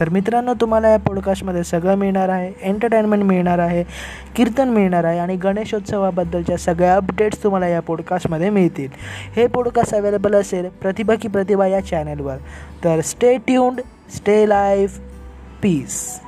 तर मित्रांनो तुम्हाला या पॉडकास्टमध्ये सगळं मिळणार आहे एंटरटेनमेंट मिळणार आहे कीर्तन मिळणार आहे आणि गणेशोत्सवाबद्दलच्या सगळ्या अपडेट्स तुम्हाला या पॉडकास्टमध्ये मिळतील. हे पॉडकास्ट अवेलेबल असेल प्रतिभा की प्रतिभा या चॅनलवर तर stay tuned stay life peace